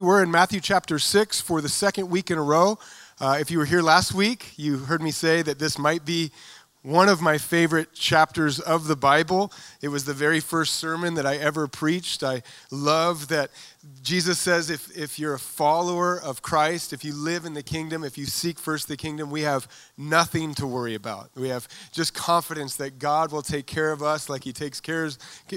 We're in Matthew chapter 6 for the second week in a row. Uh, if you were here last week, you heard me say that this might be one of my favorite chapters of the Bible. It was the very first sermon that I ever preached. I love that Jesus says if, if you're a follower of Christ, if you live in the kingdom, if you seek first the kingdom, we have nothing to worry about. We have just confidence that God will take care of us like he takes care,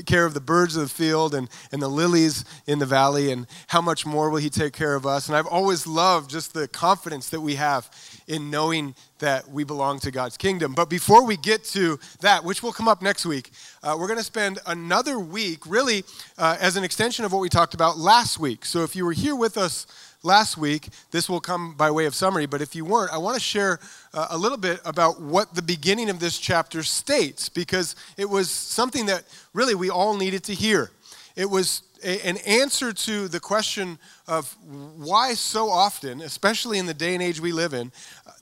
care of the birds of the field and, and the lilies in the valley, and how much more will he take care of us. And I've always loved just the confidence that we have in knowing that we belong to God's kingdom. But before we get to that, which will come up next week, uh, we're going to spend another week really uh, as an extension of what we talked about last week. So if you were here with us last week, this will come by way of summary. But if you weren't, I want to share uh, a little bit about what the beginning of this chapter states because it was something that really we all needed to hear. It was a, an answer to the question of why so often, especially in the day and age we live in,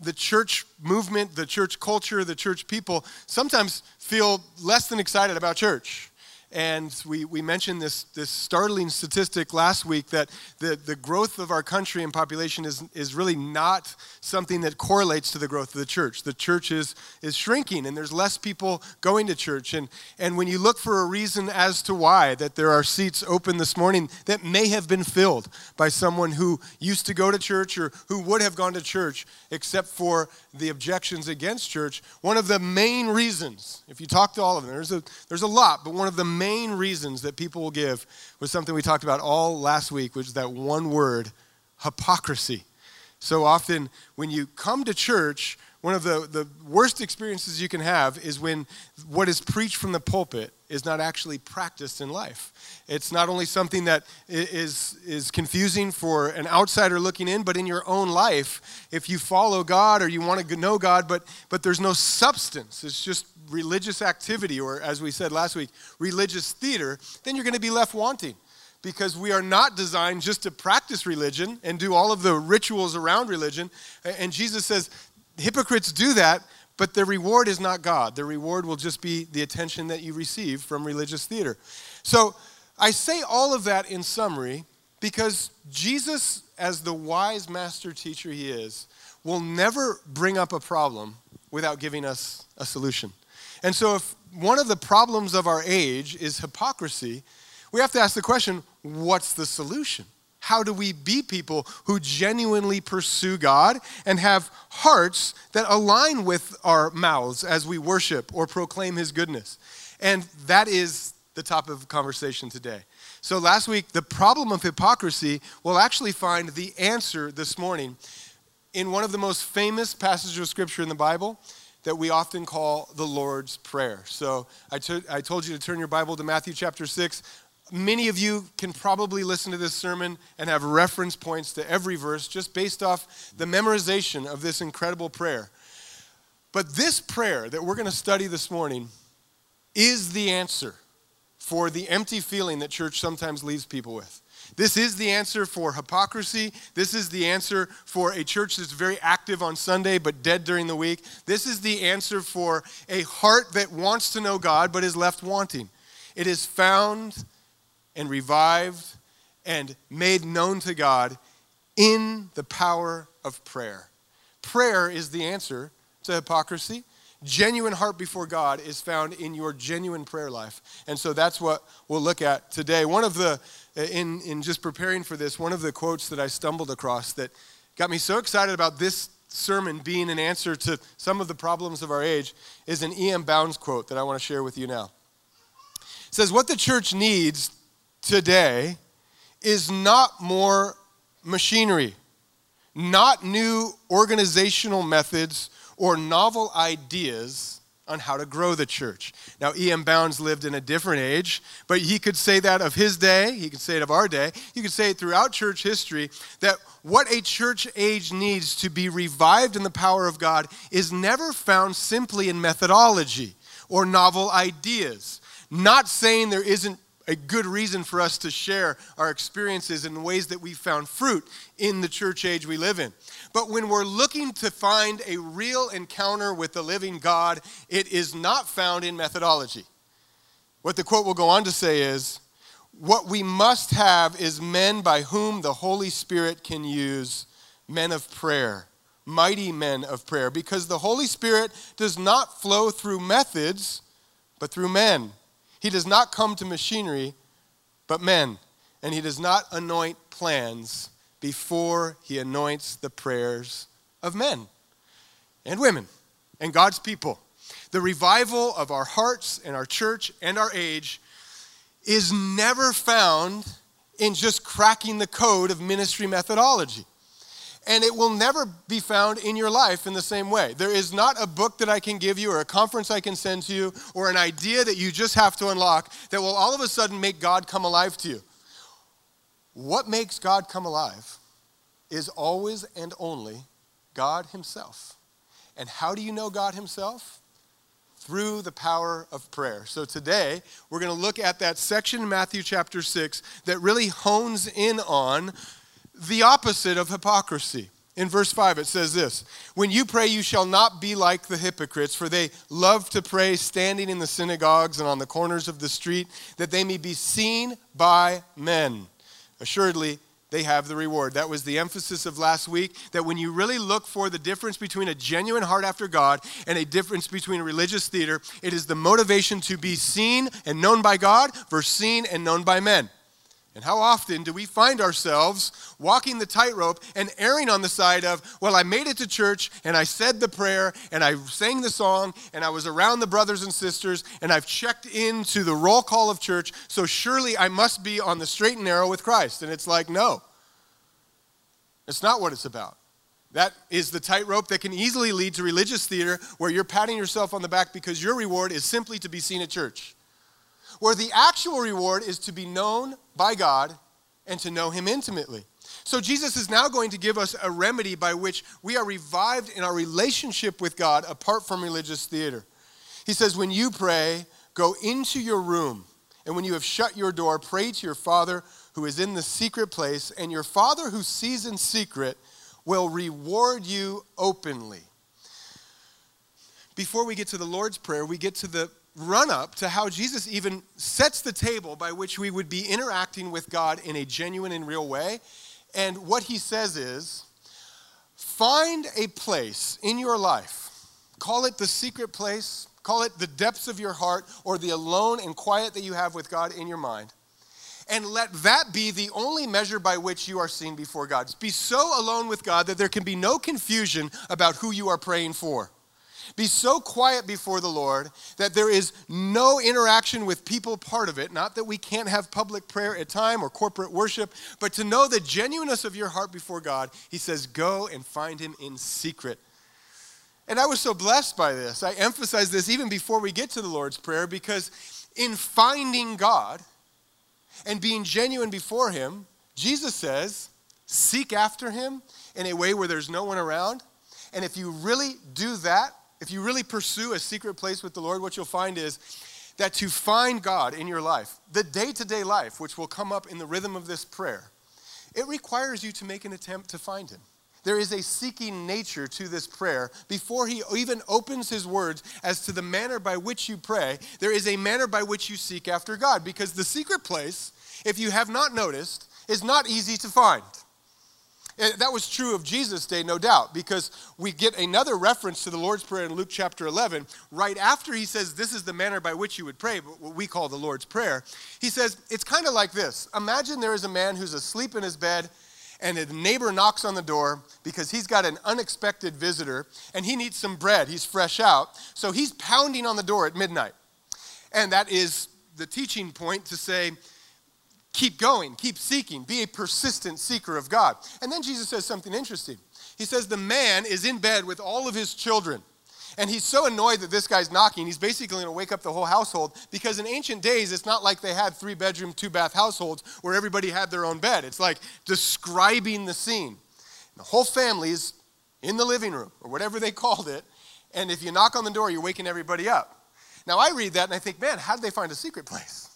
the church movement, the church culture, the church people sometimes feel less than excited about church. And we, we mentioned this, this startling statistic last week that the, the growth of our country and population is, is really not something that correlates to the growth of the church. The church is, is shrinking and there's less people going to church. And, and when you look for a reason as to why, that there are seats open this morning that may have been filled by someone who used to go to church or who would have gone to church, except for the objections against church, one of the main reasons, if you talk to all of them, there's a, there's a lot, but one of the main reasons that people will give was something we talked about all last week, which is that one word hypocrisy. So often, when you come to church, one of the, the worst experiences you can have is when what is preached from the pulpit is not actually practiced in life. It's not only something that is, is confusing for an outsider looking in, but in your own life, if you follow God or you want to know God, but, but there's no substance, it's just religious activity, or as we said last week, religious theater, then you're going to be left wanting because we are not designed just to practice religion and do all of the rituals around religion. And Jesus says, hypocrites do that, but the reward is not God. The reward will just be the attention that you receive from religious theater. So I say all of that in summary because Jesus, as the wise master teacher he is, will never bring up a problem without giving us a solution. And so, if one of the problems of our age is hypocrisy, we have to ask the question what's the solution? How do we be people who genuinely pursue God and have hearts that align with our mouths as we worship or proclaim His goodness? And that is the topic of conversation today. So, last week, the problem of hypocrisy will actually find the answer this morning in one of the most famous passages of Scripture in the Bible that we often call the Lord's Prayer. So, I, t- I told you to turn your Bible to Matthew chapter 6 many of you can probably listen to this sermon and have reference points to every verse just based off the memorization of this incredible prayer. But this prayer that we're going to study this morning is the answer for the empty feeling that church sometimes leaves people with. This is the answer for hypocrisy. This is the answer for a church that's very active on Sunday but dead during the week. This is the answer for a heart that wants to know God but is left wanting. It is found and revived and made known to God in the power of prayer. Prayer is the answer to hypocrisy. Genuine heart before God is found in your genuine prayer life. And so that's what we'll look at today. One of the, uh, in, in just preparing for this, one of the quotes that I stumbled across that got me so excited about this sermon being an answer to some of the problems of our age is an E.M. Bounds quote that I want to share with you now. It says, What the church needs today is not more machinery, not new organizational methods or novel ideas on how to grow the church. Now, E.M. Bounds lived in a different age, but he could say that of his day, he could say it of our day, he could say it throughout church history that what a church age needs to be revived in the power of God is never found simply in methodology or novel ideas. Not saying there isn't a good reason for us to share our experiences and ways that we found fruit in the church age we live in. But when we're looking to find a real encounter with the living God, it is not found in methodology. What the quote will go on to say is what we must have is men by whom the Holy Spirit can use, men of prayer, mighty men of prayer, because the Holy Spirit does not flow through methods, but through men. He does not come to machinery, but men. And he does not anoint plans before he anoints the prayers of men and women and God's people. The revival of our hearts and our church and our age is never found in just cracking the code of ministry methodology. And it will never be found in your life in the same way. There is not a book that I can give you, or a conference I can send to you, or an idea that you just have to unlock that will all of a sudden make God come alive to you. What makes God come alive is always and only God Himself. And how do you know God Himself? Through the power of prayer. So today, we're going to look at that section in Matthew chapter 6 that really hones in on the opposite of hypocrisy. In verse 5, it says this When you pray, you shall not be like the hypocrites, for they love to pray standing in the synagogues and on the corners of the street, that they may be seen by men. Assuredly, they have the reward. That was the emphasis of last week. That when you really look for the difference between a genuine heart after God and a difference between a religious theater, it is the motivation to be seen and known by God versus seen and known by men. And how often do we find ourselves walking the tightrope and erring on the side of, well, I made it to church and I said the prayer and I sang the song and I was around the brothers and sisters and I've checked into the roll call of church, so surely I must be on the straight and narrow with Christ. And it's like, no, it's not what it's about. That is the tightrope that can easily lead to religious theater where you're patting yourself on the back because your reward is simply to be seen at church where the actual reward is to be known by God and to know Him intimately. So, Jesus is now going to give us a remedy by which we are revived in our relationship with God apart from religious theater. He says, When you pray, go into your room, and when you have shut your door, pray to your Father who is in the secret place, and your Father who sees in secret will reward you openly. Before we get to the Lord's Prayer, we get to the run up to how Jesus even sets the table by which we would be interacting with God in a genuine and real way. And what he says is find a place in your life, call it the secret place, call it the depths of your heart, or the alone and quiet that you have with God in your mind. And let that be the only measure by which you are seen before God. Be so alone with God that there can be no confusion about who you are praying for. Be so quiet before the Lord that there is no interaction with people part of it. Not that we can't have public prayer at time or corporate worship, but to know the genuineness of your heart before God, he says, go and find him in secret. And I was so blessed by this. I emphasize this even before we get to the Lord's Prayer because in finding God and being genuine before him, Jesus says, seek after him in a way where there's no one around. And if you really do that, if you really pursue a secret place with the Lord, what you'll find is that to find God in your life, the day to day life, which will come up in the rhythm of this prayer, it requires you to make an attempt to find Him. There is a seeking nature to this prayer. Before he even opens his words as to the manner by which you pray, there is a manner by which you seek after God. Because the secret place, if you have not noticed, is not easy to find. That was true of Jesus' day, no doubt, because we get another reference to the Lord's Prayer in Luke chapter 11. Right after he says, This is the manner by which you would pray, what we call the Lord's Prayer, he says, It's kind of like this Imagine there is a man who's asleep in his bed, and a neighbor knocks on the door because he's got an unexpected visitor, and he needs some bread. He's fresh out. So he's pounding on the door at midnight. And that is the teaching point to say, Keep going, keep seeking, be a persistent seeker of God. And then Jesus says something interesting. He says, The man is in bed with all of his children. And he's so annoyed that this guy's knocking, he's basically going to wake up the whole household because in ancient days, it's not like they had three bedroom, two bath households where everybody had their own bed. It's like describing the scene. The whole family is in the living room or whatever they called it. And if you knock on the door, you're waking everybody up. Now I read that and I think, man, how did they find a secret place?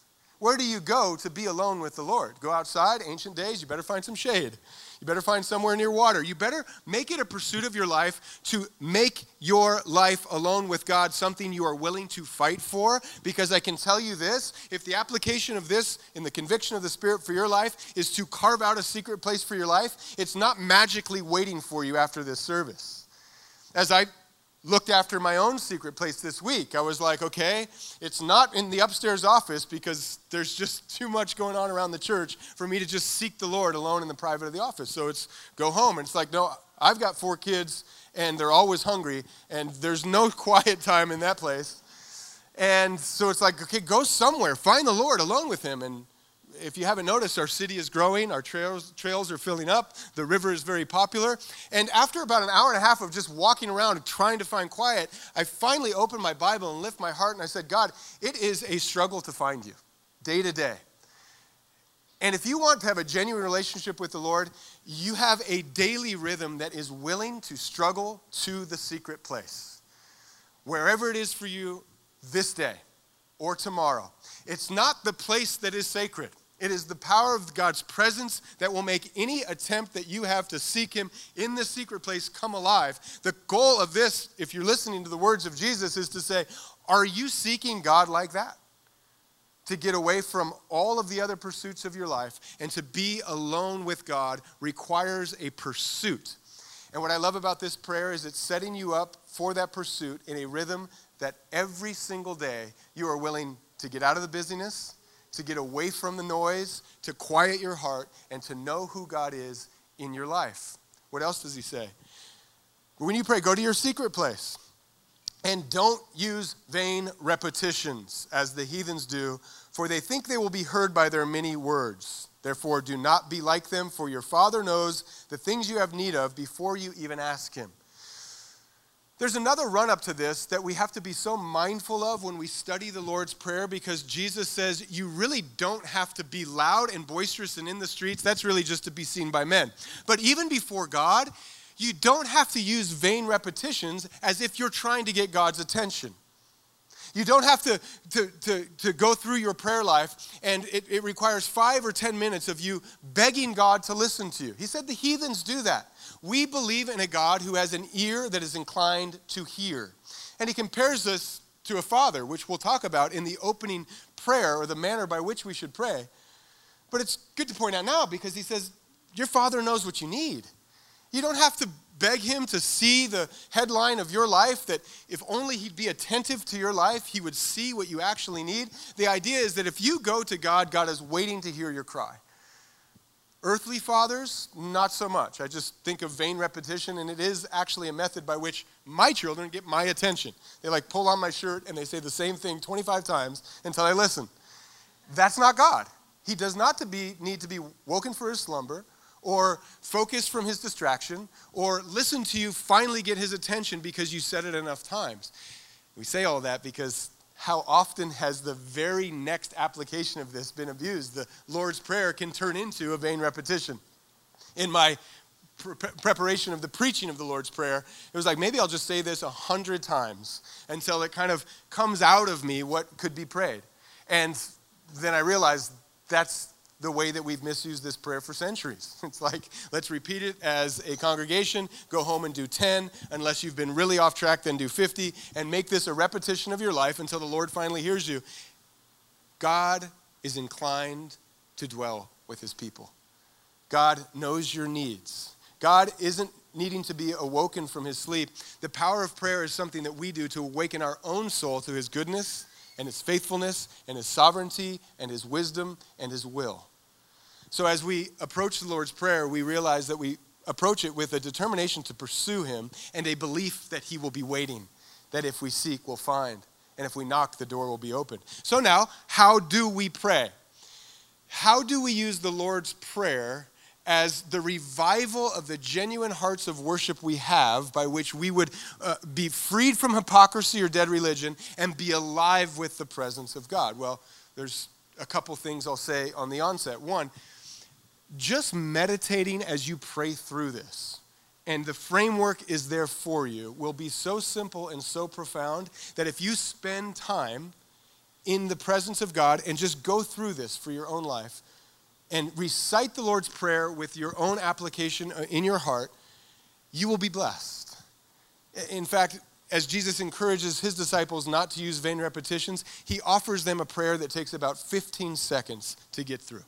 Where do you go to be alone with the Lord? Go outside, ancient days, you better find some shade. You better find somewhere near water. You better make it a pursuit of your life to make your life alone with God something you are willing to fight for. Because I can tell you this if the application of this in the conviction of the Spirit for your life is to carve out a secret place for your life, it's not magically waiting for you after this service. As I looked after my own secret place this week. I was like, okay, it's not in the upstairs office because there's just too much going on around the church for me to just seek the Lord alone in the private of the office. So it's go home. And it's like, no, I've got four kids and they're always hungry and there's no quiet time in that place. And so it's like, okay, go somewhere, find the Lord alone with Him. And if you haven't noticed, our city is growing, our trails, trails are filling up, the river is very popular. And after about an hour and a half of just walking around trying to find quiet, I finally opened my Bible and lift my heart and I said, God, it is a struggle to find you day to day. And if you want to have a genuine relationship with the Lord, you have a daily rhythm that is willing to struggle to the secret place. Wherever it is for you this day or tomorrow. It's not the place that is sacred. It is the power of God's presence that will make any attempt that you have to seek Him in the secret place come alive. The goal of this, if you're listening to the words of Jesus, is to say, Are you seeking God like that? To get away from all of the other pursuits of your life and to be alone with God requires a pursuit. And what I love about this prayer is it's setting you up for that pursuit in a rhythm that every single day you are willing to get out of the busyness to get away from the noise, to quiet your heart, and to know who God is in your life. What else does he say? When you pray, go to your secret place. And don't use vain repetitions as the heathens do, for they think they will be heard by their many words. Therefore, do not be like them, for your Father knows the things you have need of before you even ask Him. There's another run up to this that we have to be so mindful of when we study the Lord's Prayer because Jesus says you really don't have to be loud and boisterous and in the streets. That's really just to be seen by men. But even before God, you don't have to use vain repetitions as if you're trying to get God's attention. You don't have to, to, to, to go through your prayer life, and it, it requires five or 10 minutes of you begging God to listen to you. He said the heathens do that. We believe in a God who has an ear that is inclined to hear. And he compares this to a father, which we'll talk about in the opening prayer or the manner by which we should pray. But it's good to point out now because he says, Your father knows what you need. You don't have to beg him to see the headline of your life, that if only he'd be attentive to your life, he would see what you actually need. The idea is that if you go to God, God is waiting to hear your cry. Earthly fathers, not so much. I just think of vain repetition, and it is actually a method by which my children get my attention. They like pull on my shirt and they say the same thing 25 times until I listen. That's not God. He does not to be, need to be woken for his slumber or focus from his distraction or listen to you finally get his attention because you said it enough times. We say all that because how often has the very next application of this been abused? The Lord's Prayer can turn into a vain repetition. In my pre- preparation of the preaching of the Lord's Prayer, it was like maybe I'll just say this a hundred times until it kind of comes out of me what could be prayed. And then I realized that's the way that we've misused this prayer for centuries. It's like, let's repeat it as a congregation, go home and do 10. Unless you've been really off track, then do 50, and make this a repetition of your life until the Lord finally hears you. God is inclined to dwell with his people. God knows your needs. God isn't needing to be awoken from his sleep. The power of prayer is something that we do to awaken our own soul to his goodness and his faithfulness and his sovereignty and his wisdom and his will. So as we approach the Lord's Prayer, we realize that we approach it with a determination to pursue Him and a belief that He will be waiting, that if we seek, we'll find, and if we knock, the door will be open. So now, how do we pray? How do we use the Lord's Prayer as the revival of the genuine hearts of worship we have, by which we would uh, be freed from hypocrisy or dead religion and be alive with the presence of God? Well, there's a couple things I'll say on the onset. One, just meditating as you pray through this, and the framework is there for you, will be so simple and so profound that if you spend time in the presence of God and just go through this for your own life and recite the Lord's Prayer with your own application uh, in your heart, you will be blessed. In fact, as Jesus encourages his disciples not to use vain repetitions, he offers them a prayer that takes about 15 seconds to get through.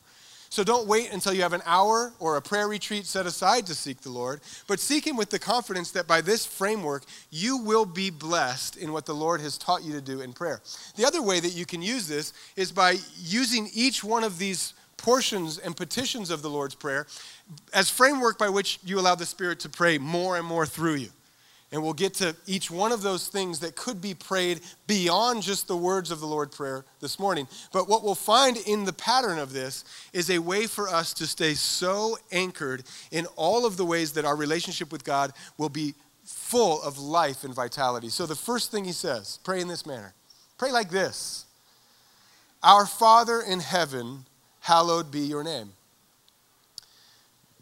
So don't wait until you have an hour or a prayer retreat set aside to seek the Lord, but seek Him with the confidence that by this framework, you will be blessed in what the Lord has taught you to do in prayer. The other way that you can use this is by using each one of these portions and petitions of the Lord's Prayer as framework by which you allow the Spirit to pray more and more through you. And we'll get to each one of those things that could be prayed beyond just the words of the Lord Prayer this morning. But what we'll find in the pattern of this is a way for us to stay so anchored in all of the ways that our relationship with God will be full of life and vitality. So the first thing he says, pray in this manner. Pray like this Our Father in heaven, hallowed be your name.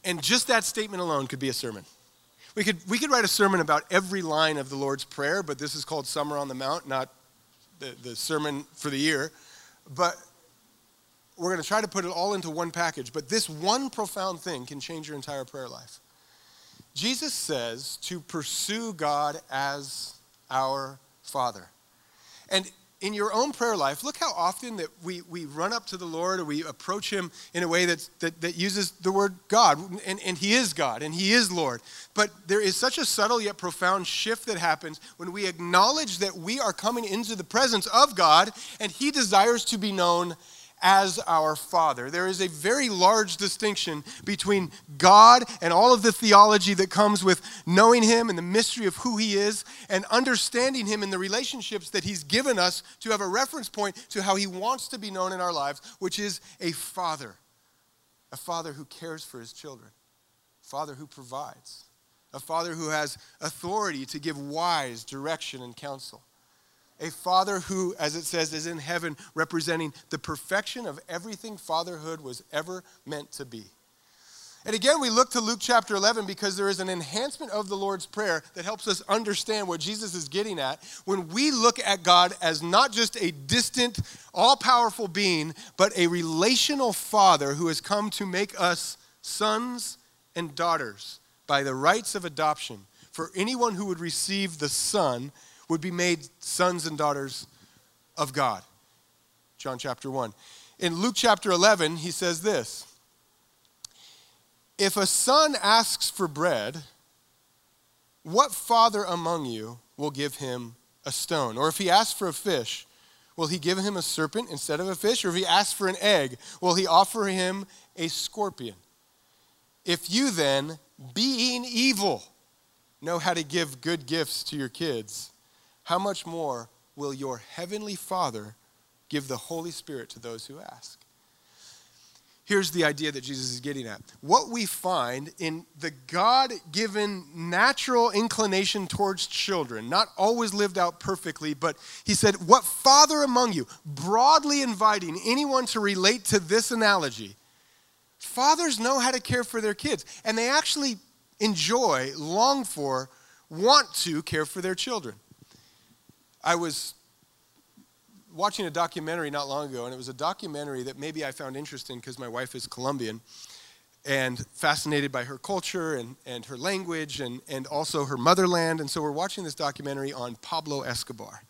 And just that statement alone could be a sermon. We could, we could write a sermon about every line of the Lord's Prayer, but this is called Summer on the Mount, not the, the sermon for the year. But we're going to try to put it all into one package. But this one profound thing can change your entire prayer life. Jesus says to pursue God as our Father. And in your own prayer life, look how often that we, we run up to the Lord or we approach Him in a way that's, that, that uses the word God. And, and He is God and He is Lord. But there is such a subtle yet profound shift that happens when we acknowledge that we are coming into the presence of God and He desires to be known as our Father. There is a very large distinction between God and all of the theology that comes with knowing Him and the mystery of who He is and understanding Him in the relationships that He's given us to have a reference point to how He wants to be known in our lives, which is a Father. A Father who cares for His children, a Father who provides, a Father who has authority to give wise direction and counsel a father who, as it says, is in heaven, representing the perfection of everything fatherhood was ever meant to be. And again, we look to Luke chapter 11 because there is an enhancement of the Lord's Prayer that helps us understand what Jesus is getting at when we look at God as not just a distant, all powerful being, but a relational Father who has come to make us sons and daughters by the rights of adoption. For anyone who would receive the Son would be made sons and daughters of God. John chapter 1. In Luke chapter 11, he says this If a son asks for bread, what father among you will give him a stone? Or if he asks for a fish, will he give him a serpent instead of a fish? Or if he asks for an egg, will he offer him a scorpion? If you then, being evil, know how to give good gifts to your kids, how much more will your heavenly Father give the Holy Spirit to those who ask? Here's the idea that Jesus is getting at. What we find in the God given natural inclination towards children, not always lived out perfectly, but he said, What father among you, broadly inviting anyone to relate to this analogy, fathers know how to care for their kids, and they actually enjoy, long for, want to care for their children. I was watching a documentary not long ago, and it was a documentary that maybe I found interesting because my wife is Colombian and fascinated by her culture and, and her language and, and also her motherland. And so we're watching this documentary on Pablo Escobar,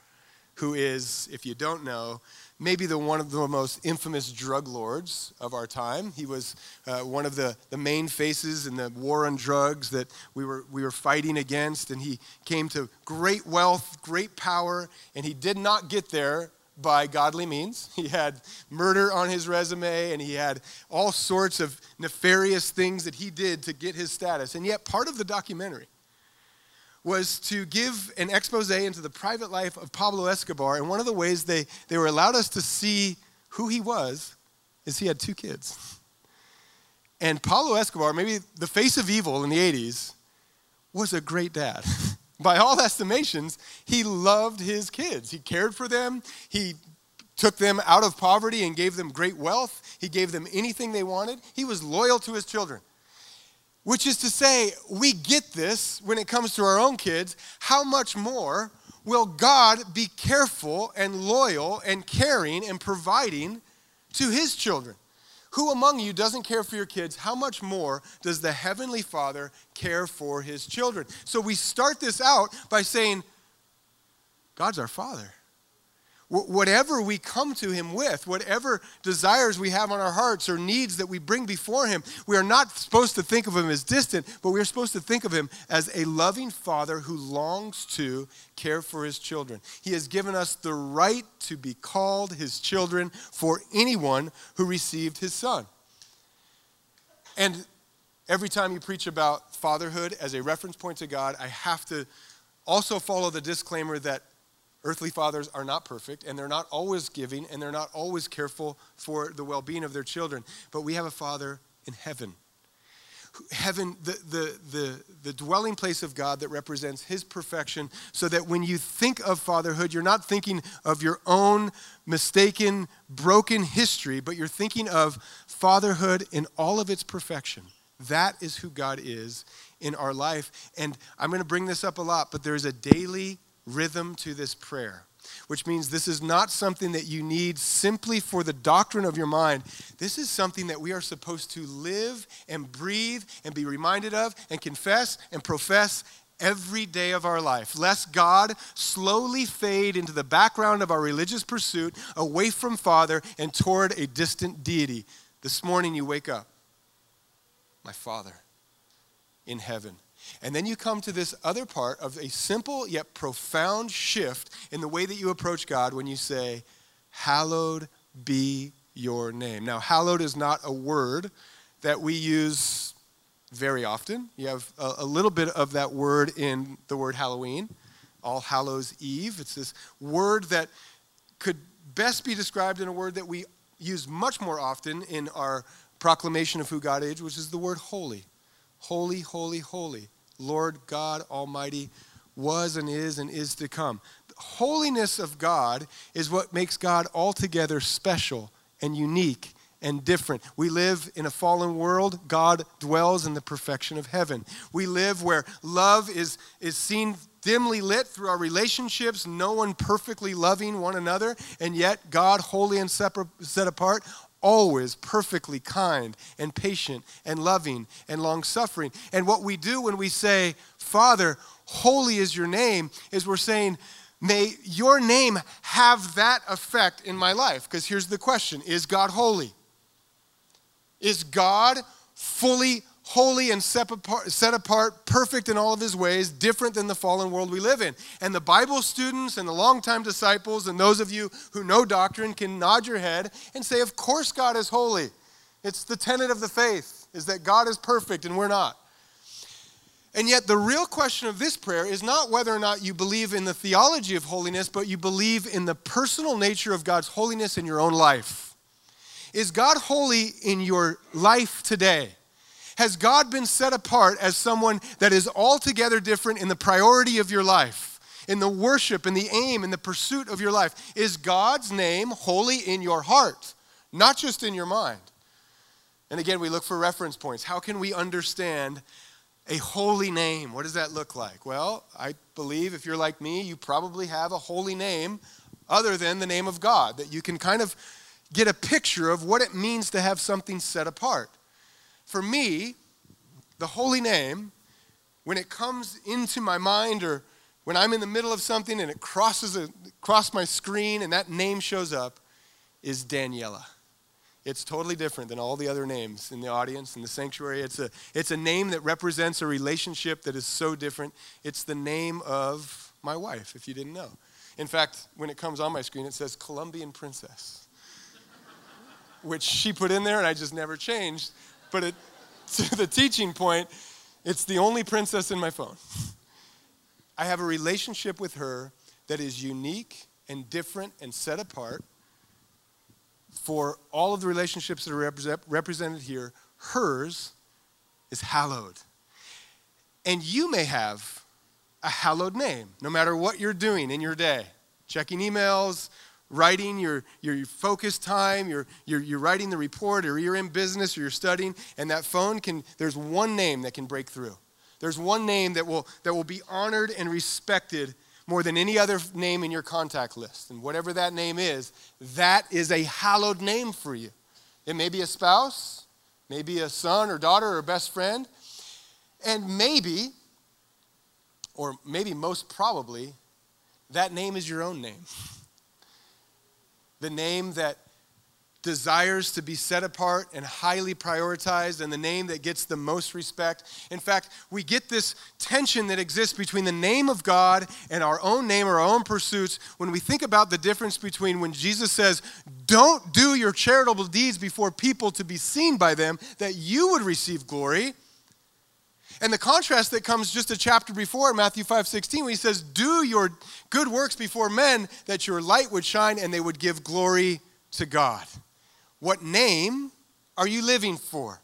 who is, if you don't know, maybe the one of the most infamous drug lords of our time. He was uh, one of the, the main faces in the war on drugs that we were, we were fighting against, and he came to great wealth, great power, and he did not get there by godly means. He had murder on his resume, and he had all sorts of nefarious things that he did to get his status. And yet, part of the documentary was to give an expose into the private life of Pablo Escobar. And one of the ways they, they were allowed us to see who he was is he had two kids. And Pablo Escobar, maybe the face of evil in the 80s, was a great dad. By all estimations, he loved his kids. He cared for them. He took them out of poverty and gave them great wealth. He gave them anything they wanted. He was loyal to his children. Which is to say, we get this when it comes to our own kids. How much more will God be careful and loyal and caring and providing to his children? Who among you doesn't care for your kids? How much more does the Heavenly Father care for his children? So we start this out by saying, God's our Father whatever we come to Him with, whatever desires we have on our hearts or needs that we bring before Him, we are not supposed to think of Him as distant, but we are supposed to think of Him as a loving Father who longs to care for His children. He has given us the right to be called His children for anyone who received His Son. And every time you preach about fatherhood as a reference point to God, I have to also follow the disclaimer that Earthly fathers are not perfect, and they're not always giving, and they're not always careful for the well being of their children. But we have a Father in heaven. Heaven, the, the, the, the dwelling place of God that represents His perfection, so that when you think of fatherhood, you're not thinking of your own mistaken, broken history, but you're thinking of fatherhood in all of its perfection. That is who God is in our life. And I'm going to bring this up a lot, but there's a daily rhythm to this prayer, which means this is not something that you need simply for the doctrine of your mind. This is something that we are supposed to live and breathe and be reminded of and confess and profess every day of our life, lest God slowly fade into the background of our religious pursuit away from Father and toward a distant deity. This morning you wake up, my Father in heaven. And then you come to this other part of a simple yet profound shift in the way that you approach God when you say, Hallowed be your name. Now, hallowed is not a word that we use very often. You have a, a little bit of that word in the word Halloween, All Hallows Eve. It's this word that could best be described in a word that we use much more often in our proclamation of who God is, which is the word holy. Holy, holy, holy. Lord God Almighty was and is and is to come. The holiness of God is what makes God altogether special and unique and different. We live in a fallen world. God dwells in the perfection of heaven. We live where love is, is seen dimly lit through our relationships, no one perfectly loving one another, and yet God, holy and separate, set apart, always perfectly kind and patient and loving and long suffering. And what we do when we say, Father, holy is your name, is we're saying, May your name have that effect in my life. Because here's the question Is God holy? Is God fully holy and set apart, set apart, perfect in all of his ways, different than the fallen world we live in. And the Bible students and the longtime disciples and those of you who know doctrine can nod your head and say, Of course, God is holy. It's the tenet of the faith, is that God is perfect and we're not. And yet, the real question of this prayer is not whether or not you believe in the theology of holiness, but you believe in the personal nature of God's holiness in your own life. Is God holy in your life today? Has God been set apart as someone that is altogether different in the priority of your life, in the worship, in the aim, in the pursuit of your life? Is God's name holy in your heart, not just in your mind? And again, we look for reference points. How can we understand a holy name? What does that look like? Well, I believe if you're like me, you probably have a holy name other than the name of God, that you can kind of get a picture of what it means to have something set apart. For me, the holy name, when it comes into my mind or when I'm in the middle of something and it crosses across my screen and that name shows up, is Daniela. It's totally different than all the other names in the audience, in the sanctuary. It's a, it's a name that represents a relationship that is so different. It's the name of my wife, if you didn't know. In fact, when it comes on my screen, it says Colombian Princess, which she put in there and I just never changed but it, to the teaching point, it's the only princess in my phone. I have a relationship with her that is unique and different and set apart for all of the relationships that are represent, represented here. Hers is hallowed. And you may have a hallowed name, no matter what you're doing in your day checking emails, writing your, your focus time, you're, you're, you're writing the report, or you're in business, or you're studying, and that phone can, there's one name that can break through. There's one name that will, that will be honored and respected more than any other name in your contact list. And whatever that name is, that is a hallowed name for you. It may be a spouse, maybe a son or daughter or best friend, and maybe, or maybe most probably, that name is your own name. The name that desires to be set apart and highly prioritized and the name that gets the most respect. In fact, we get this tension that exists between the name of God and our own name or our own pursuits when we think about the difference between when Jesus says, Don't do your charitable deeds before people to be seen by them, that you would receive glory. And the contrast that comes just a chapter before in Matthew 5 16, when he says, Do your good works before men, that your light would shine and they would give glory to God. What name are you living for?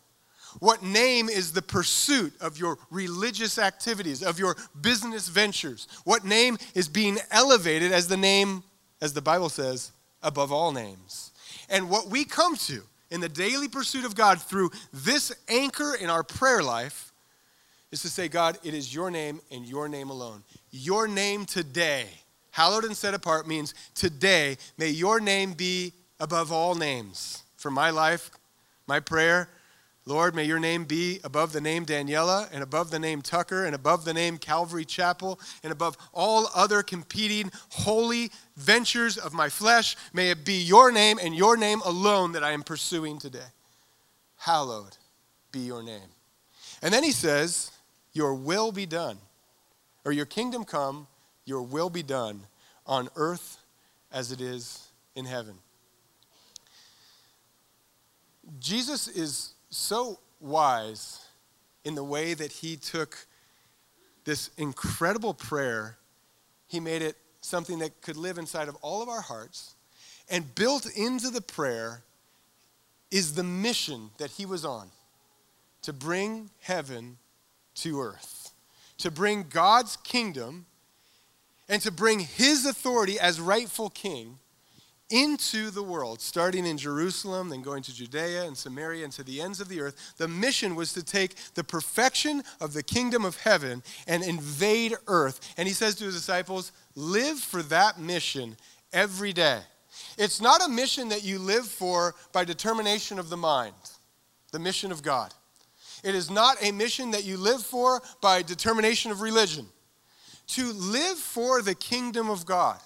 What name is the pursuit of your religious activities, of your business ventures? What name is being elevated as the name, as the Bible says, above all names? And what we come to in the daily pursuit of God through this anchor in our prayer life is to say, God, it is your name and your name alone. Your name today, hallowed and set apart, means today, may your name be above all names for my life, my prayer. Lord, may your name be above the name Daniela and above the name Tucker and above the name Calvary Chapel and above all other competing holy ventures of my flesh. May it be your name and your name alone that I am pursuing today. Hallowed be your name. And then he says, Your will be done, or your kingdom come, your will be done on earth as it is in heaven. Jesus is so wise in the way that he took this incredible prayer, he made it something that could live inside of all of our hearts. And built into the prayer is the mission that he was on to bring heaven to earth, to bring God's kingdom, and to bring his authority as rightful king into the world, starting in Jerusalem, then going to Judea and Samaria and to the ends of the earth. The mission was to take the perfection of the kingdom of heaven and invade earth. And he says to his disciples, Live for that mission every day. It's not a mission that you live for by determination of the mind, the mission of God. It is not a mission that you live for by determination of religion. To live for the kingdom of God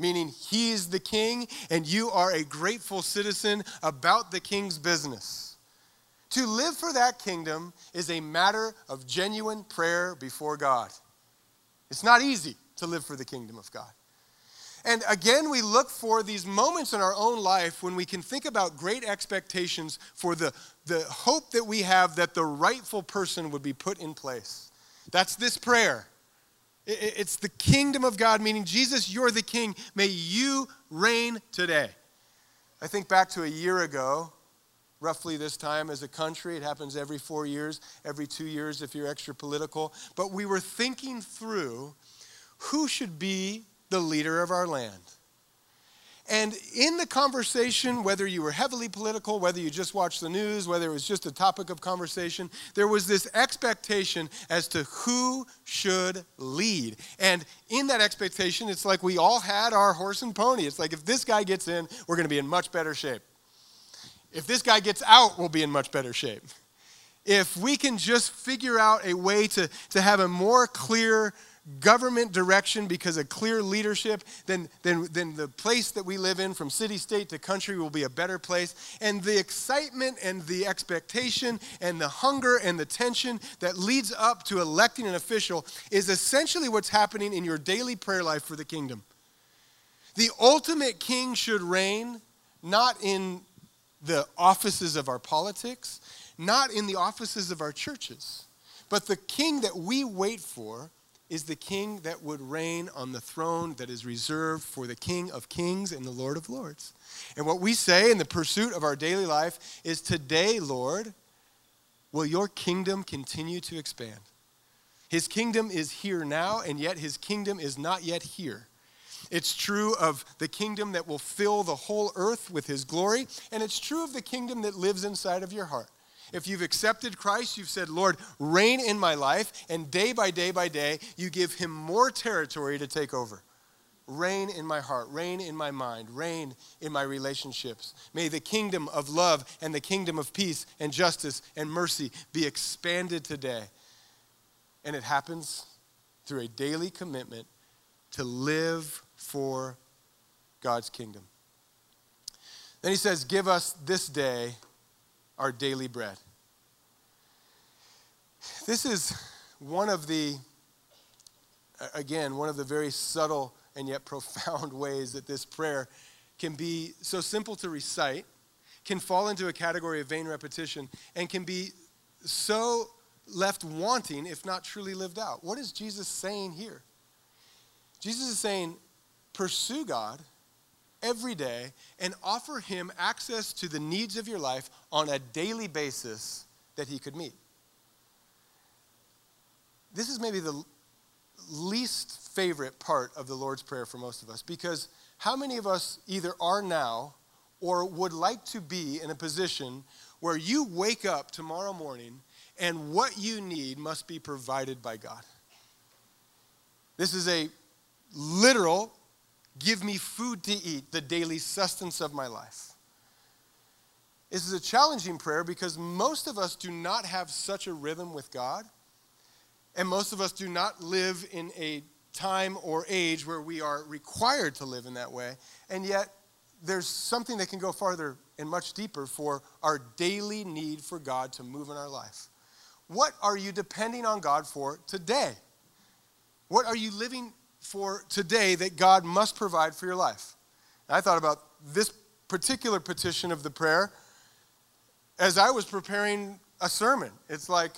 meaning he is the king and you are a grateful citizen about the king's business. To live for that kingdom is a matter of genuine prayer before God. It's not easy to live for the kingdom of God. And again, we look for these moments in our own life when we can think about great expectations for the, the hope that we have that the rightful person would be put in place. That's this prayer. It's the kingdom of God, meaning, Jesus, you're the king. May you reign today. I think back to a year ago, roughly this time as a country. It happens every four years, every two years if you're extra political. But we were thinking through who should be the leader of our land. And in the conversation, whether you were heavily political, whether you just watched the news, whether it was just a topic of conversation, there was this expectation as to who should lead. And in that expectation, it's like we all had our horse and pony. It's like if this guy gets in, we're going to be in much better shape. If this guy gets out, we'll be in much better shape. If we can just figure out a way to, to have a more clear government direction because of clear leadership, then, then, then the place that we live in, from city, state to country, will be a better place. And the excitement and the expectation and the hunger and the tension that leads up to electing an official is essentially what's happening in your daily prayer life for the kingdom. The ultimate king should reign not in the offices of our politics, not in the offices of our churches, but the king that we wait for is the king that would reign on the throne that is reserved for the King of kings and the Lord of lords. And what we say in the pursuit of our daily life is Today, Lord, will your kingdom continue to expand? His kingdom is here now, and yet his kingdom is not yet here. It's true of the kingdom that will fill the whole earth with his glory, and it's true of the kingdom that lives inside of your heart. If you've accepted Christ, you've said, Lord, reign in my life, and day by day by day, you give him more territory to take over. Reign in my heart, reign in my mind, reign in my relationships. May the kingdom of love and the kingdom of peace and justice and mercy be expanded today. And it happens through a daily commitment to live for God's kingdom. Then he says, Give us this day our daily bread. This is one of the, again, one of the very subtle and yet profound ways that this prayer can be so simple to recite, can fall into a category of vain repetition, and can be so left wanting if not truly lived out. What is Jesus saying here? Jesus is saying, pursue God every day and offer Him access to the needs of your life on a daily basis that He could meet. This is maybe the least favorite part of the Lord's Prayer for most of us because how many of us either are now or would like to be in a position where you wake up tomorrow morning and what you need must be provided by God? This is a literal give me food to eat, the daily sustenance of my life. This is a challenging prayer because most of us do not have such a rhythm with God, and most of us do not live in a time or age where we are required to live in that way. And yet, there's something that can go farther and much deeper for our daily need for God to move in our life. What are you depending on God for today? What are you living for today that God must provide for your life. And I thought about this particular petition of the prayer as I was preparing a sermon. It's like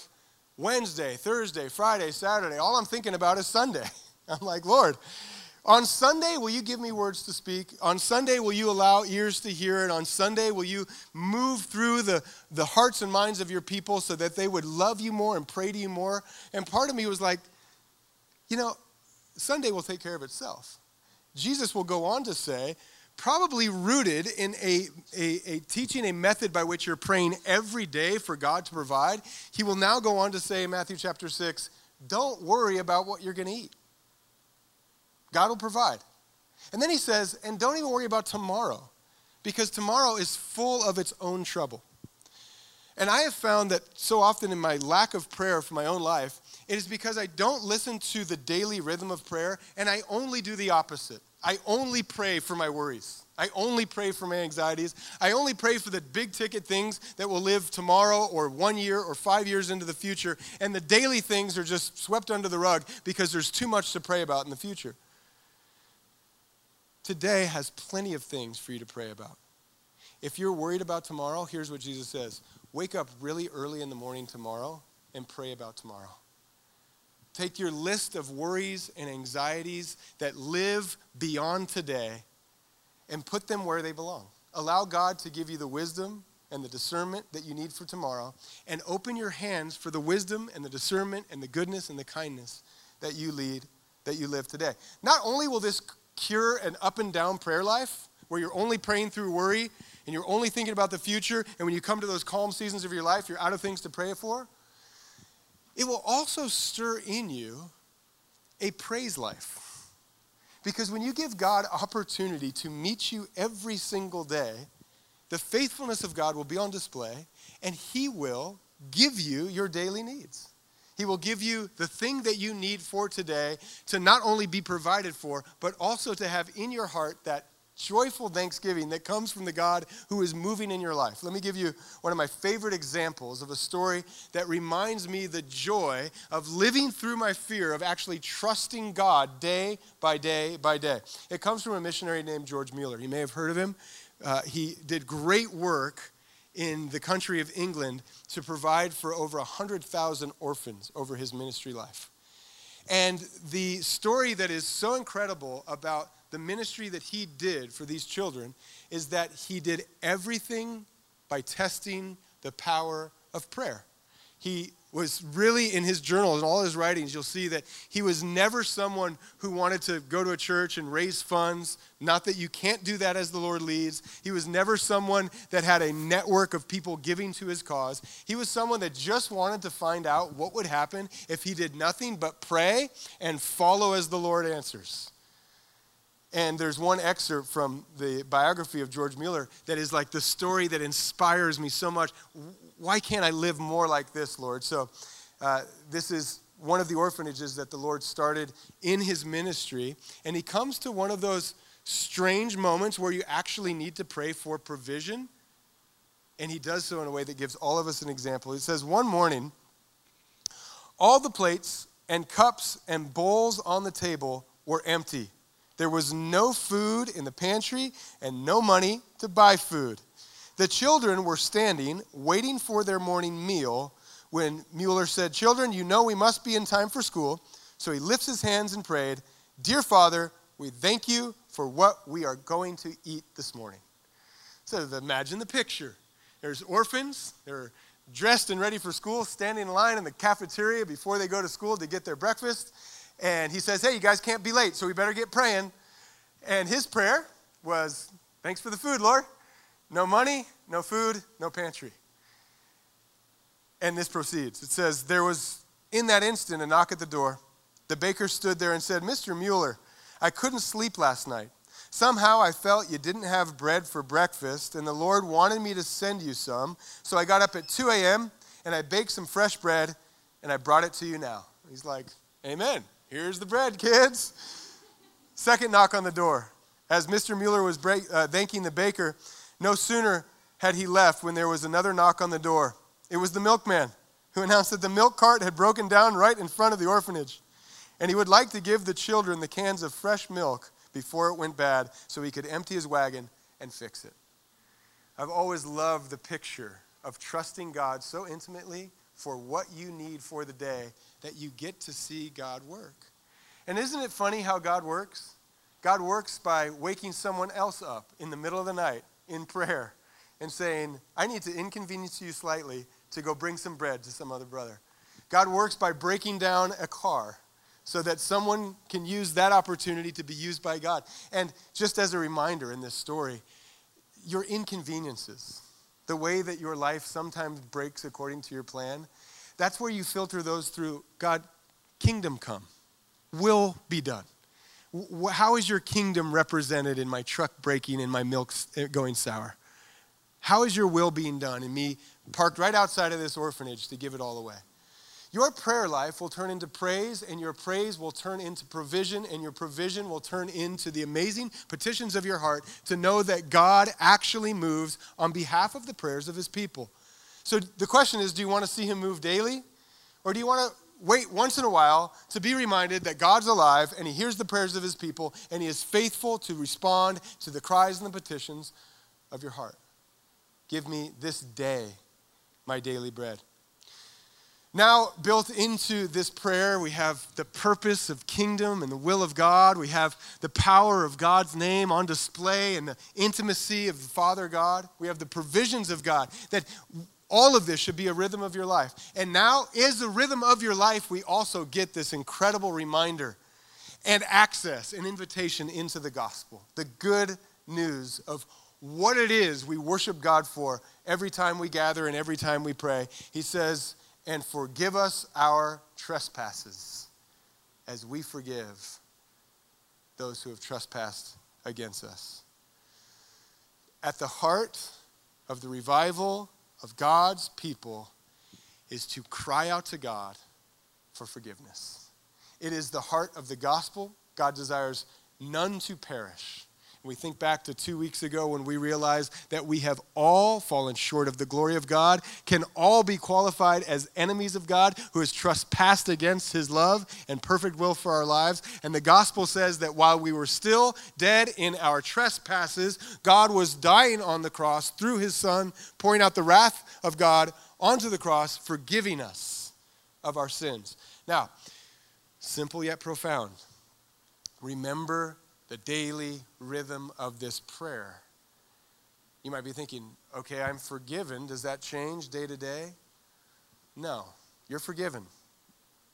Wednesday, Thursday, Friday, Saturday. All I'm thinking about is Sunday. I'm like, Lord, on Sunday, will you give me words to speak? On Sunday, will you allow ears to hear it? On Sunday, will you move through the, the hearts and minds of your people so that they would love you more and pray to you more? And part of me was like, you know, Sunday will take care of itself. Jesus will go on to say, probably rooted in a, a, a, teaching a method by which you're praying every day for God to provide. He will now go on to say in Matthew chapter 6, don't worry about what you're going to eat. God will provide. And then he says, and don't even worry about tomorrow, because tomorrow is full of its own trouble. And I have found that so often in my lack of prayer for my own life, it is because I don't listen to the daily rhythm of prayer and I only do the opposite. I only pray for my worries. I only pray for my anxieties. I only pray for the big ticket things that will live tomorrow or one year or five years into the future. And the daily things are just swept under the rug because there's too much to pray about in the future. Today has plenty of things for you to pray about. If you're worried about tomorrow, here's what Jesus says Wake up really early in the morning tomorrow and pray about tomorrow. Take your list of worries and anxieties that live beyond today and put them where they belong. Allow God to give you the wisdom and the discernment that you need for tomorrow, and open your hands for the wisdom and the discernment and the goodness and the kindness that you lead, that you live today. Not only will this cure an up and down prayer life where you're only praying through worry and you're only thinking about the future, and when you come to those calm seasons of your life, you're out of things to pray for it will also stir in you a praise life. Because when you give God opportunity to meet you every single day, the faithfulness of God will be on display and He will give you your daily needs. He will give you the thing that you need for today to not only be provided for, but also to have in your heart that joyful thanksgiving that comes from the God who is moving in your life. Let me give you one of my favorite examples of a story that reminds me the joy of living through my fear of actually trusting God day by day by day. It comes from a missionary named George Mueller. You may have heard of him. Uh, he did great work in the country of England to provide for over 100,000 orphans over his ministry life. And the story that is so incredible about the ministry that he did for these children is that he did everything by testing the power of prayer. He was really in his journals and all his writings, you'll see that he was never someone who wanted to go to a church and raise funds. Not that you can't do that as the Lord leads. He was never someone that had a network of people giving to his cause. He was someone that just wanted to find out what would happen if he did nothing but pray and follow as the Lord answers. And there's one excerpt from the biography of George Mueller that is like the story that inspires me so much. Why can't I live more like this, Lord? So, uh, this is one of the orphanages that the Lord started in his ministry. And he comes to one of those strange moments where you actually need to pray for provision. And he does so in a way that gives all of us an example. He says, One morning, all the plates and cups and bowls on the table were empty. There was no food in the pantry and no money to buy food. The children were standing, waiting for their morning meal, when Mueller said, Children, you know we must be in time for school. So he lifts his hands and prayed, Dear Father, we thank you for what we are going to eat this morning. So imagine the picture. There's orphans, they're dressed and ready for school, standing in line in the cafeteria before they go to school to get their breakfast. And he says, Hey, you guys can't be late, so we better get praying. And his prayer was, Thanks for the food, Lord. No money, no food, no pantry. And this proceeds. It says, There was in that instant a knock at the door. The baker stood there and said, Mr. Mueller, I couldn't sleep last night. Somehow I felt you didn't have bread for breakfast, and the Lord wanted me to send you some. So I got up at 2 a.m. and I baked some fresh bread, and I brought it to you now. He's like, Amen. Here's the bread, kids. Second knock on the door. As Mr. Mueller was break, uh, thanking the baker, no sooner had he left when there was another knock on the door. It was the milkman who announced that the milk cart had broken down right in front of the orphanage. And he would like to give the children the cans of fresh milk before it went bad so he could empty his wagon and fix it. I've always loved the picture of trusting God so intimately for what you need for the day that you get to see God work. And isn't it funny how God works? God works by waking someone else up in the middle of the night in prayer and saying, I need to inconvenience you slightly to go bring some bread to some other brother. God works by breaking down a car so that someone can use that opportunity to be used by God. And just as a reminder in this story, your inconveniences, the way that your life sometimes breaks according to your plan, that's where you filter those through God, kingdom come, will be done. How is your kingdom represented in my truck breaking and my milk eh, going sour? How is your will being done in me parked right outside of this orphanage to give it all away? Your prayer life will turn into praise, and your praise will turn into provision, and your provision will turn into the amazing petitions of your heart to know that God actually moves on behalf of the prayers of his people. So the question is do you want to see him move daily? Or do you want to wait once in a while to be reminded that God's alive and he hears the prayers of his people and he is faithful to respond to the cries and the petitions of your heart? Give me this day my daily bread. Now, built into this prayer, we have the purpose of kingdom and the will of God. We have the power of God's name on display and the intimacy of the Father God. We have the provisions of God that all of this should be a rhythm of your life. And now, is the rhythm of your life, we also get this incredible reminder and access and invitation into the gospel, the good news of what it is we worship God for every time we gather and every time we pray. He says, and forgive us our trespasses as we forgive those who have trespassed against us. At the heart of the revival of God's people is to cry out to God for forgiveness. It is the heart of the gospel. God desires none to perish, we think back to two weeks ago when we realized that we have all fallen short of the glory of God, can all be qualified as enemies of God who has trespassed against his love and perfect will for our lives. And the gospel says that while we were still dead in our trespasses, God was dying on the cross through his son, pouring out the wrath of God onto the cross, forgiving us of our sins. Now, simple yet profound. Remember the daily rhythm of this prayer. You might be thinking, okay, I'm forgiven. Does that change day to day? No. You're forgiven.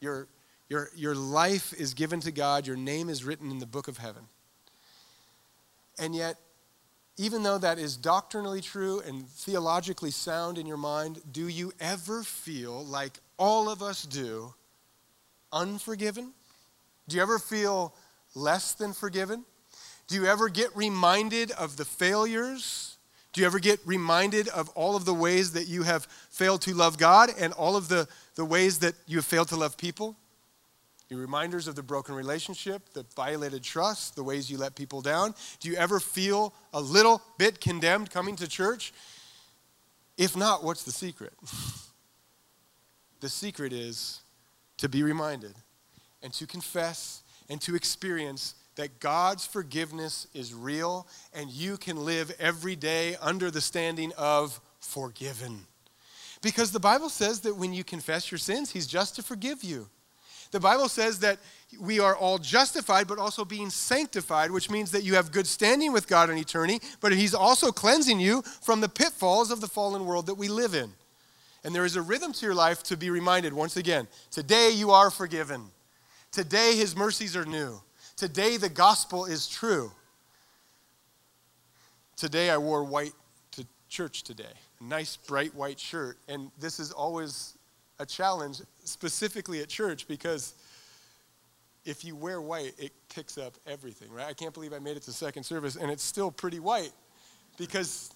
Your, your, your life is given to God. Your name is written in the book of heaven. And yet, even though that is doctrinally true and theologically sound in your mind, do you ever feel like all of us do, unforgiven? Do you ever feel less than forgiven? Do you ever get reminded of the failures? Do you ever get reminded of all of the ways that you have failed to love God and all of the, the ways that you have failed to love people? Your reminders of the broken relationship, the violated trust, the ways you let people down. Do you ever feel a little bit condemned coming to church? If not, what's the secret? the secret is to be reminded and to confess and to experience that God's forgiveness is real and you can live every day under the standing of forgiven. Because the Bible says that when you confess your sins, He's just to forgive you. The Bible says that we are all justified, but also being sanctified, which means that you have good standing with God in eternity, but He's also cleansing you from the pitfalls of the fallen world that we live in. And there is a rhythm to your life to be reminded once again today you are forgiven. Today His mercies are new. Today the gospel is true. Today I wore white to church today, a nice bright white shirt. And this is always a challenge, specifically at church, because if you wear white, it picks up everything, right? I can't believe I made it to second service and it's still pretty white because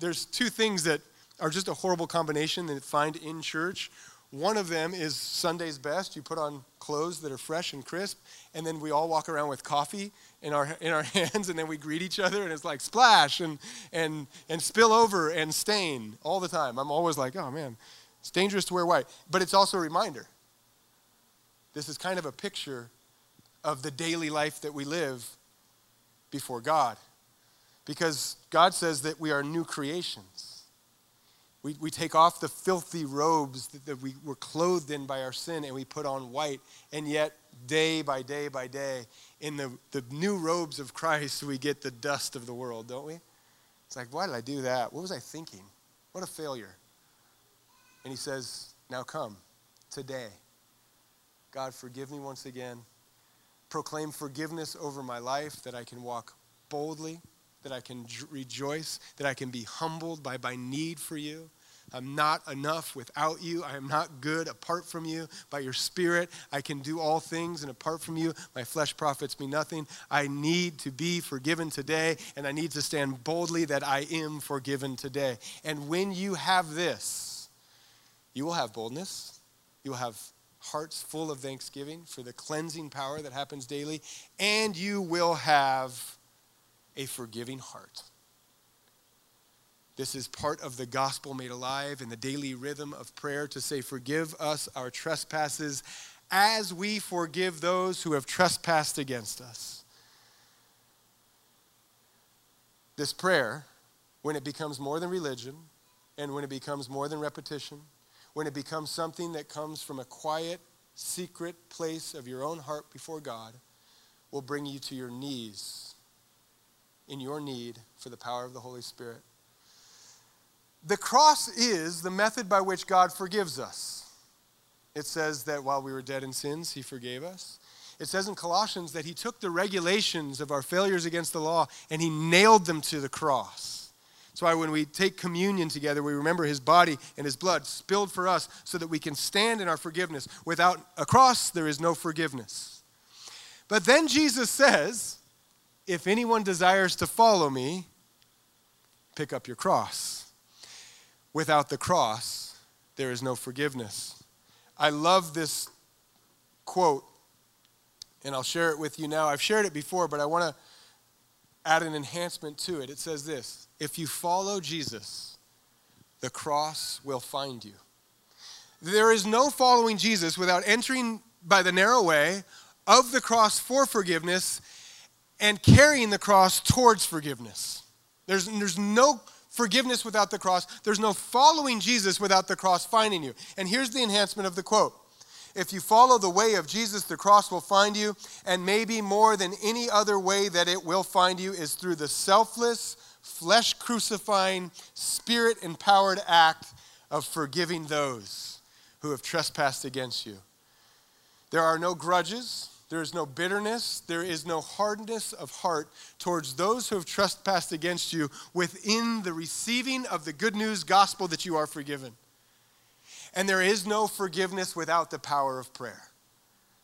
there's two things that are just a horrible combination that find in church. One of them is Sunday's best. You put on clothes that are fresh and crisp, and then we all walk around with coffee in our, in our hands, and then we greet each other, and it's like splash and, and, and spill over and stain all the time. I'm always like, oh man, it's dangerous to wear white, but it's also a reminder. This is kind of a picture of the daily life that we live before God. Because God says that we are new creations. We, we take off the filthy robes that, that we were clothed in by our sin and we put on white. And yet, day by day by day, in the, the new robes of Christ, we get the dust of the world, don't we? It's like, why did I do that? What was I thinking? What a failure. And he says, Now come, today. God, forgive me once again. Proclaim forgiveness over my life that I can walk boldly, that I can rejoice, that I can be humbled by my need for you. I'm not enough without you. I am not good apart from you. By your Spirit, I can do all things, and apart from you, my flesh profits me nothing. I need to be forgiven today, and I need to stand boldly that I am forgiven today. And when you have this, you will have boldness. You will have hearts full of thanksgiving for the cleansing power that happens daily. And you will have a forgiving heart. This is part of the gospel made alive in the daily rhythm of prayer to say, Forgive us our trespasses as we forgive those who have trespassed against us. This prayer, when it becomes more than religion and when it becomes more than repetition, when it becomes something that comes from a quiet, secret place of your own heart before God, will bring you to your knees in your need for the power of the Holy Spirit. The cross is the method by which God forgives us. It says that while we were dead in sins, He forgave us. It says in Colossians that He took the regulations of our failures against the law and He nailed them to the cross. That's why when we take communion together, we remember his body and his blood spilled for us so that we can stand in our forgiveness. Without a cross, there is no forgiveness. But then Jesus says, if anyone desires to follow me, pick up your cross. Without the cross, there is no forgiveness. I love this quote, and I'll share it with you now. I've shared it before, but I want to add an enhancement to it. It says this If you follow Jesus, the cross will find you. There is no following Jesus without entering by the narrow way of the cross for forgiveness and carrying the cross towards forgiveness. There's, there's no forgiveness without the cross. There's no following Jesus without the cross finding you. And here's the enhancement of the quote if you follow the way of Jesus, the cross will find you. And maybe more than any other way that it will find you is through the selfless, flesh crucifying, spirit empowered act of forgiving those who have trespassed against you. There are no grudges, there is no bitterness, there is no hardness of heart towards those who have trespassed against you within the receiving of the good news gospel that you are forgiven. And there is no forgiveness without the power of prayer.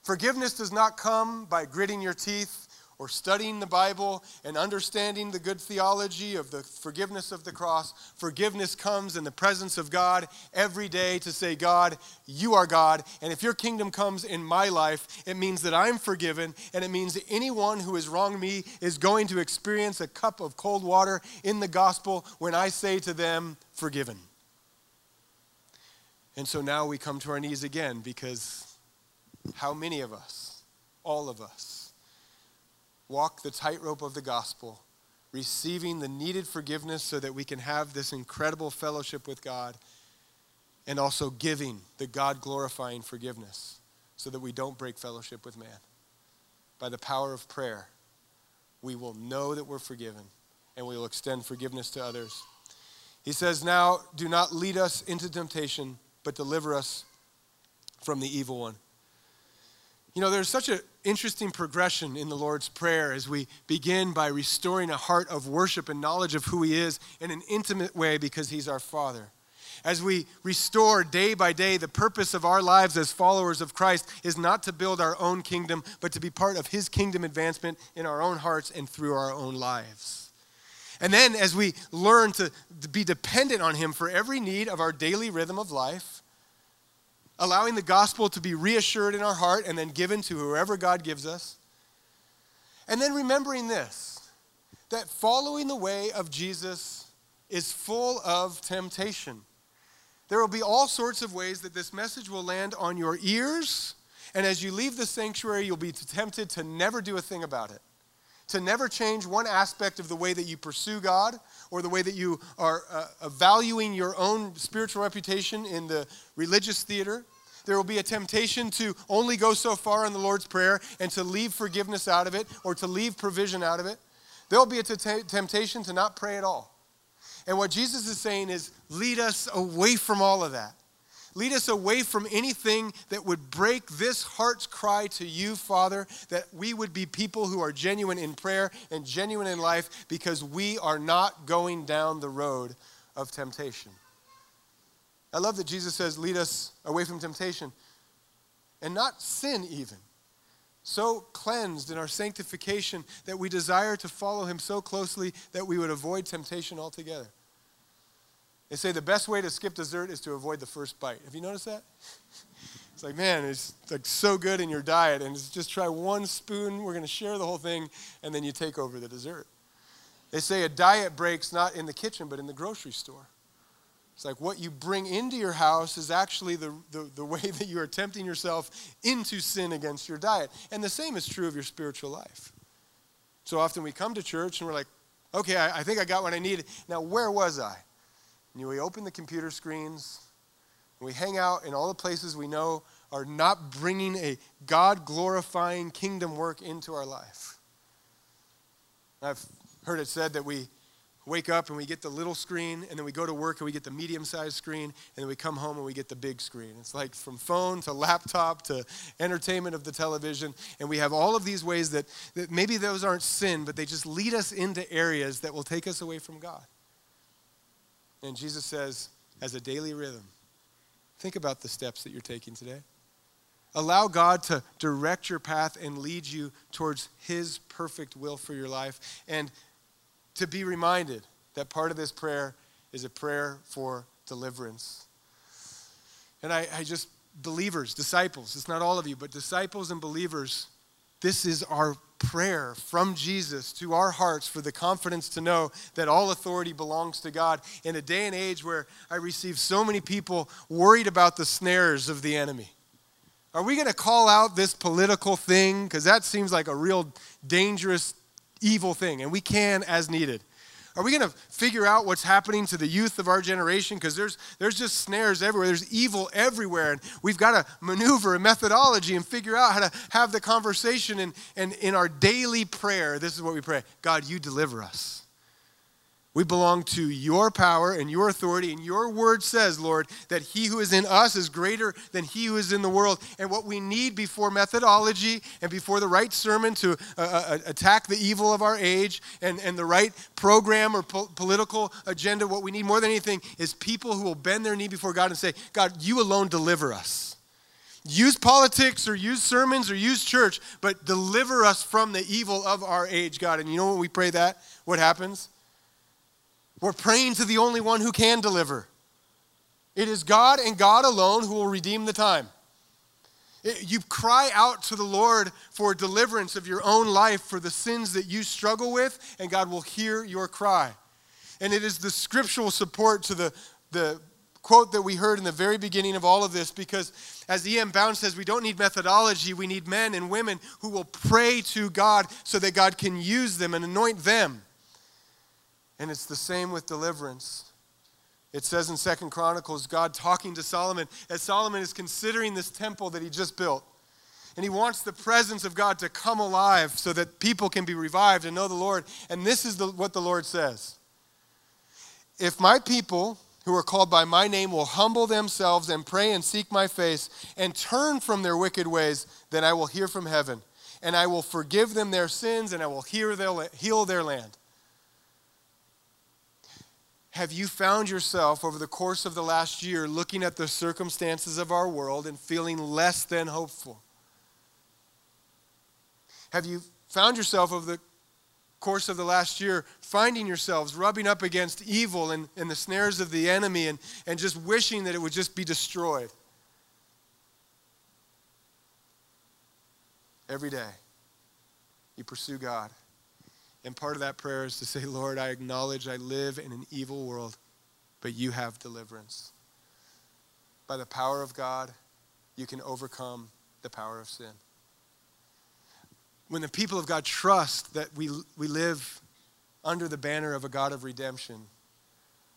Forgiveness does not come by gritting your teeth or studying the Bible and understanding the good theology of the forgiveness of the cross, forgiveness comes in the presence of God every day to say, God, you are God. And if your kingdom comes in my life, it means that I'm forgiven. And it means that anyone who has wronged me is going to experience a cup of cold water in the gospel when I say to them, forgiven. And so now we come to our knees again because how many of us, all of us, walk the tightrope of the gospel, receiving the needed forgiveness so that we can have this incredible fellowship with God, and also giving the God glorifying forgiveness so that we don't break fellowship with man. By the power of prayer, we will know that we're forgiven and we will extend forgiveness to others. He says, Now do not lead us into temptation, but deliver us from the evil one. You know, there's such an interesting progression in the Lord's Prayer as we begin by restoring a heart of worship and knowledge of who He is in an intimate way because He's our Father. As we restore day by day, the purpose of our lives as followers of Christ is not to build our own kingdom, but to be part of His kingdom advancement in our own hearts and through our own lives. And then as we learn to be dependent on Him for every need of our daily rhythm of life, allowing the gospel to be reassured in our heart and then given to whoever God gives us. And then remembering this that following the way of Jesus is full of temptation. There will be all sorts of ways that this message will land on your ears, and as you leave the sanctuary, you'll be tempted to never do a thing about it. To never change one aspect of the way that you pursue God or the way that you are uh, valuing your own spiritual reputation in the religious theater. There will be a temptation to only go so far in the Lord's Prayer and to leave forgiveness out of it or to leave provision out of it. There will be a t- temptation to not pray at all. And what Jesus is saying is lead us away from all of that. Lead us away from anything that would break this heart's cry to you, Father, that we would be people who are genuine in prayer and genuine in life because we are not going down the road of temptation. I love that Jesus says, lead us away from temptation and not sin, even. So cleansed in our sanctification that we desire to follow him so closely that we would avoid temptation altogether. They say the best way to skip dessert is to avoid the first bite. Have you noticed that? It's like, man, it's like so good in your diet, and just try one spoon. We're going to share the whole thing, and then you take over the dessert. They say a diet breaks not in the kitchen, but in the grocery store. It's like what you bring into your house is actually the, the, the, way that you are tempting yourself into sin against your diet. And the same is true of your spiritual life. So often we come to church and we're like, okay, I, I think I got what I needed. Now, where was I? And we open the computer screens, and we hang out in all the places we know are not bringing a God glorifying kingdom work into our life. I've heard it said that we wake up and we get the little screen, and then we go to work and we get the medium sized screen, and then we come home and we get the big screen. It's like from phone to laptop to entertainment of the television. And we have all of these ways that, that maybe those aren't sin, but they just lead us into areas that will take us away from God. And Jesus says, as a daily rhythm, think about the steps that you're taking today. Allow God to direct your path and lead you towards His perfect will for your life. And to be reminded that part of this prayer is a prayer for deliverance. And I, I just, believers, disciples, it's not all of you, but disciples and believers, this is our prayer from Jesus to our hearts for the confidence to know that all authority belongs to God in a day and age where I receive so many people worried about the snares of the enemy. Are we going to call out this political thing? Because that seems like a real dangerous evil thing, and we can as needed. Are we going to figure out what's happening to the youth of our generation? Because there's, there's just snares everywhere. There's evil everywhere. And we've got to maneuver a methodology and figure out how to have the conversation. And, and in our daily prayer, this is what we pray God, you deliver us. We belong to your power and your authority, and your word says, Lord, that he who is in us is greater than he who is in the world. And what we need before methodology and before the right sermon to uh, uh, attack the evil of our age and, and the right program or po- political agenda, what we need more than anything is people who will bend their knee before God and say, God, you alone deliver us. Use politics or use sermons or use church, but deliver us from the evil of our age, God. And you know when we pray that? What happens? We're praying to the only one who can deliver. It is God and God alone who will redeem the time. You cry out to the Lord for deliverance of your own life for the sins that you struggle with, and God will hear your cry. And it is the scriptural support to the, the quote that we heard in the very beginning of all of this because, as E.M. Bounds says, we don't need methodology, we need men and women who will pray to God so that God can use them and anoint them. And it's the same with deliverance. It says in Second Chronicles, God talking to Solomon as Solomon is considering this temple that he just built. And he wants the presence of God to come alive so that people can be revived and know the Lord. And this is the, what the Lord says If my people who are called by my name will humble themselves and pray and seek my face and turn from their wicked ways, then I will hear from heaven and I will forgive them their sins and I will heal their land. Have you found yourself over the course of the last year looking at the circumstances of our world and feeling less than hopeful? Have you found yourself over the course of the last year finding yourselves rubbing up against evil and, and the snares of the enemy and, and just wishing that it would just be destroyed? Every day, you pursue God. And part of that prayer is to say, Lord, I acknowledge I live in an evil world, but you have deliverance. By the power of God, you can overcome the power of sin. When the people of God trust that we, we live under the banner of a God of redemption,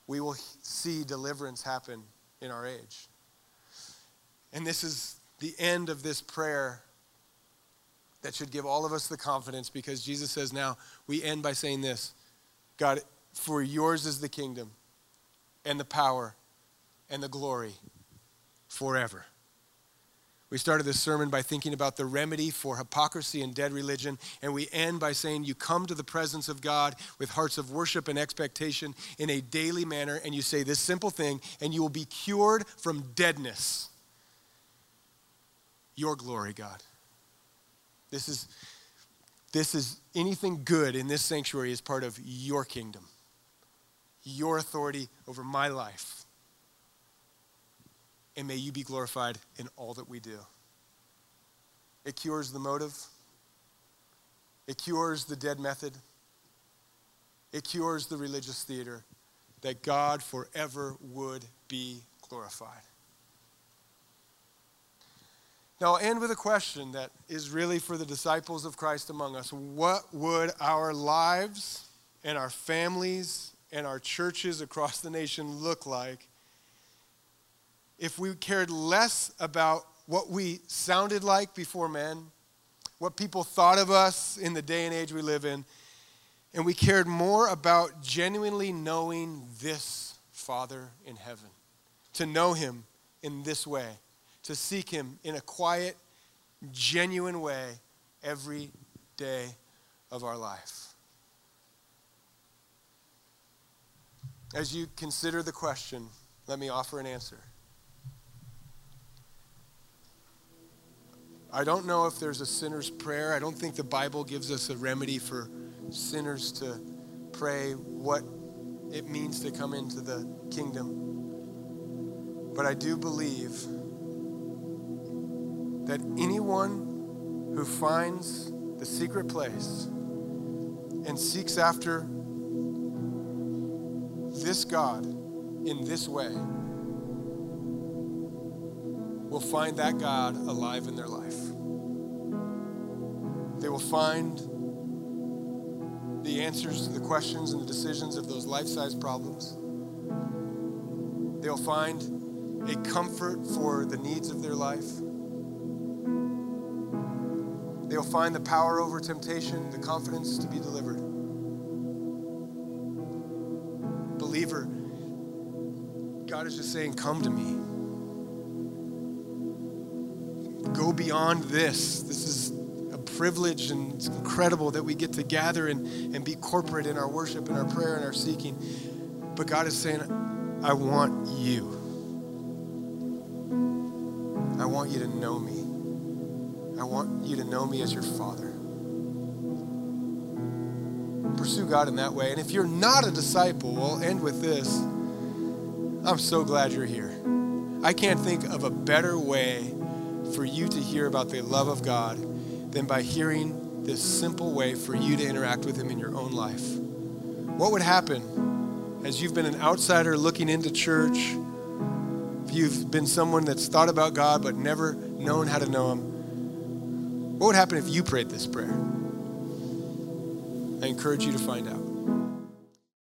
we will see deliverance happen in our age. And this is the end of this prayer that should give all of us the confidence because Jesus says, now we end by saying this God, for yours is the kingdom and the power and the glory forever. We started this sermon by thinking about the remedy for hypocrisy and dead religion, and we end by saying you come to the presence of God with hearts of worship and expectation in a daily manner, and you say this simple thing, and you will be cured from deadness. Your glory, God. This is, this is anything good in this sanctuary is part of your kingdom, your authority over my life. And may you be glorified in all that we do. It cures the motive, it cures the dead method, it cures the religious theater, that God forever would be glorified. Now, I'll end with a question that is really for the disciples of Christ among us. What would our lives and our families and our churches across the nation look like if we cared less about what we sounded like before men, what people thought of us in the day and age we live in, and we cared more about genuinely knowing this Father in heaven, to know Him in this way? To seek Him in a quiet, genuine way every day of our life. As you consider the question, let me offer an answer. I don't know if there's a sinner's prayer. I don't think the Bible gives us a remedy for sinners to pray what it means to come into the kingdom. But I do believe that anyone who finds the secret place and seeks after this God in this way will find that God alive in their life. They will find the answers to the questions and the decisions of those life size problems. They'll find a comfort for the needs of their life. They'll find the power over temptation, the confidence to be delivered. Believer, God is just saying, Come to me. Go beyond this. This is a privilege and it's incredible that we get to gather and, and be corporate in our worship and our prayer and our seeking. But God is saying, I want you. I want you to know me. Want you to know me as your father. Pursue God in that way. And if you're not a disciple, we'll end with this. I'm so glad you're here. I can't think of a better way for you to hear about the love of God than by hearing this simple way for you to interact with Him in your own life. What would happen as you've been an outsider looking into church? If you've been someone that's thought about God but never known how to know Him, what would happen if you prayed this prayer? I encourage you to find out.